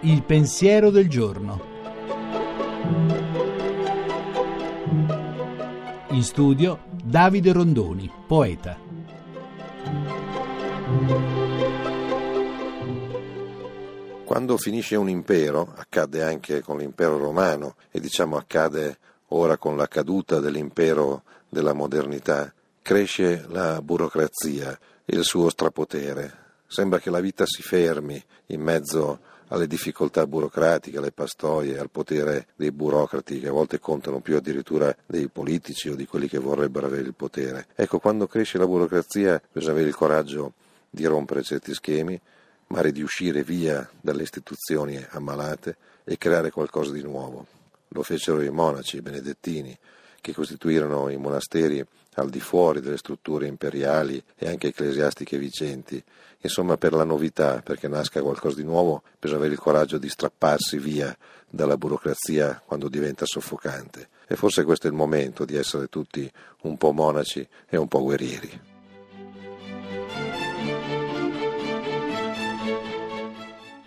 Il pensiero del giorno. In studio Davide Rondoni, poeta. Quando finisce un impero, accade anche con l'impero romano e diciamo accade ora con la caduta dell'impero della modernità, cresce la burocrazia il suo strapotere. Sembra che la vita si fermi in mezzo alle difficoltà burocratiche, alle pastoie, al potere dei burocrati che a volte contano più addirittura dei politici o di quelli che vorrebbero avere il potere. Ecco, quando cresce la burocrazia bisogna avere il coraggio di rompere certi schemi, ma di uscire via dalle istituzioni ammalate e creare qualcosa di nuovo. Lo fecero i monaci, i benedettini, che costituirono i monasteri al di fuori delle strutture imperiali e anche ecclesiastiche vicenti. Insomma, per la novità, perché nasca qualcosa di nuovo, bisogna avere il coraggio di strapparsi via dalla burocrazia quando diventa soffocante. E forse questo è il momento di essere tutti un po' monaci e un po' guerrieri.